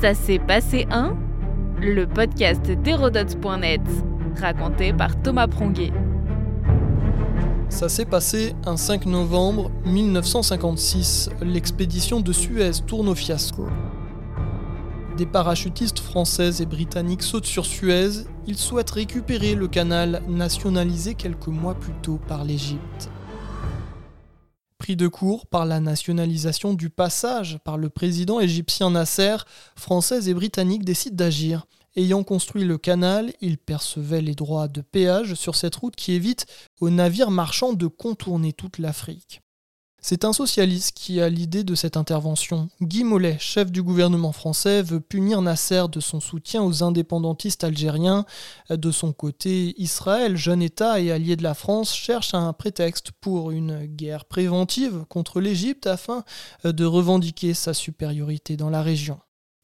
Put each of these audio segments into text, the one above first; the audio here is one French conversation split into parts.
Ça s'est passé un Le podcast d'Hérodote.net, raconté par Thomas Pronguet. Ça s'est passé un 5 novembre 1956. L'expédition de Suez tourne au fiasco. Des parachutistes françaises et britanniques sautent sur Suez. Ils souhaitent récupérer le canal nationalisé quelques mois plus tôt par l'Égypte de court par la nationalisation du passage par le président égyptien Nasser, Françaises et Britanniques décident d'agir. Ayant construit le canal, ils percevaient les droits de péage sur cette route qui évite aux navires marchands de contourner toute l'Afrique. C'est un socialiste qui a l'idée de cette intervention. Guy Mollet, chef du gouvernement français, veut punir Nasser de son soutien aux indépendantistes algériens. De son côté, Israël, jeune État et allié de la France, cherche un prétexte pour une guerre préventive contre l'Égypte afin de revendiquer sa supériorité dans la région.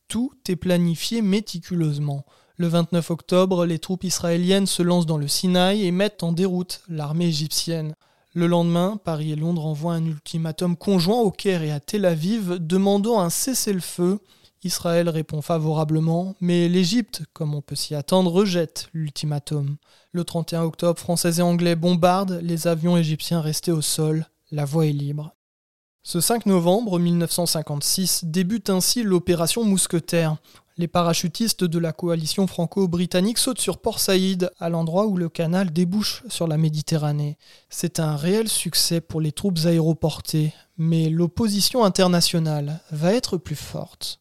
Tout est planifié méticuleusement. Le 29 octobre, les troupes israéliennes se lancent dans le Sinaï et mettent en déroute l'armée égyptienne. Le lendemain, Paris et Londres envoient un ultimatum conjoint au Caire et à Tel Aviv demandant un cessez-le-feu. Israël répond favorablement, mais l'Égypte, comme on peut s'y attendre, rejette l'ultimatum. Le 31 octobre, Français et Anglais bombardent les avions égyptiens restés au sol. La voie est libre. Ce 5 novembre 1956 débute ainsi l'opération Mousquetaire. Les parachutistes de la coalition franco-britannique sautent sur Port Saïd, à l'endroit où le canal débouche sur la Méditerranée. C'est un réel succès pour les troupes aéroportées, mais l'opposition internationale va être plus forte.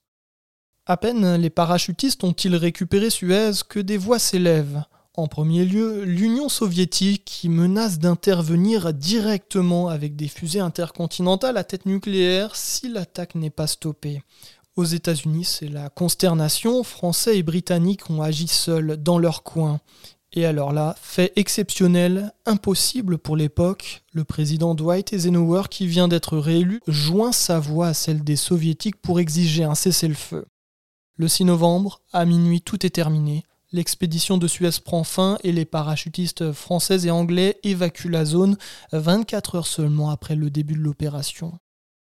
À peine les parachutistes ont-ils récupéré Suez que des voix s'élèvent. En premier lieu, l'Union soviétique qui menace d'intervenir directement avec des fusées intercontinentales à tête nucléaire si l'attaque n'est pas stoppée. Aux États-Unis, c'est la consternation. Français et Britanniques ont agi seuls dans leur coin. Et alors là, fait exceptionnel, impossible pour l'époque, le président Dwight Eisenhower, qui vient d'être réélu, joint sa voix à celle des soviétiques pour exiger un cessez-le-feu. Le 6 novembre, à minuit, tout est terminé. L'expédition de Suez prend fin et les parachutistes français et anglais évacuent la zone 24 heures seulement après le début de l'opération.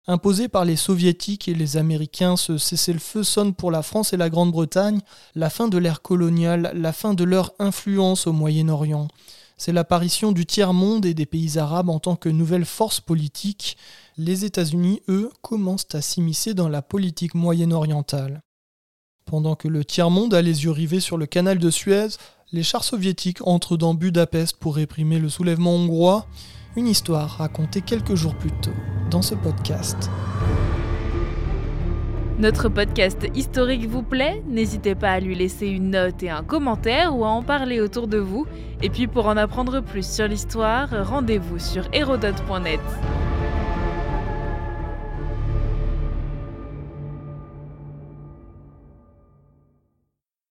Imposé par les soviétiques et les américains, ce cessez-le-feu sonne pour la France et la Grande-Bretagne la fin de l'ère coloniale, la fin de leur influence au Moyen-Orient. C'est l'apparition du tiers-monde et des pays arabes en tant que nouvelle force politique. Les États-Unis, eux, commencent à s'immiscer dans la politique moyen-orientale. Pendant que le tiers-monde a les yeux rivés sur le canal de Suez, les chars soviétiques entrent dans Budapest pour réprimer le soulèvement hongrois une histoire racontée quelques jours plus tôt dans ce podcast. Notre podcast historique vous plaît? N'hésitez pas à lui laisser une note et un commentaire ou à en parler autour de vous. Et puis pour en apprendre plus sur l'histoire, rendez-vous sur hérodote.net.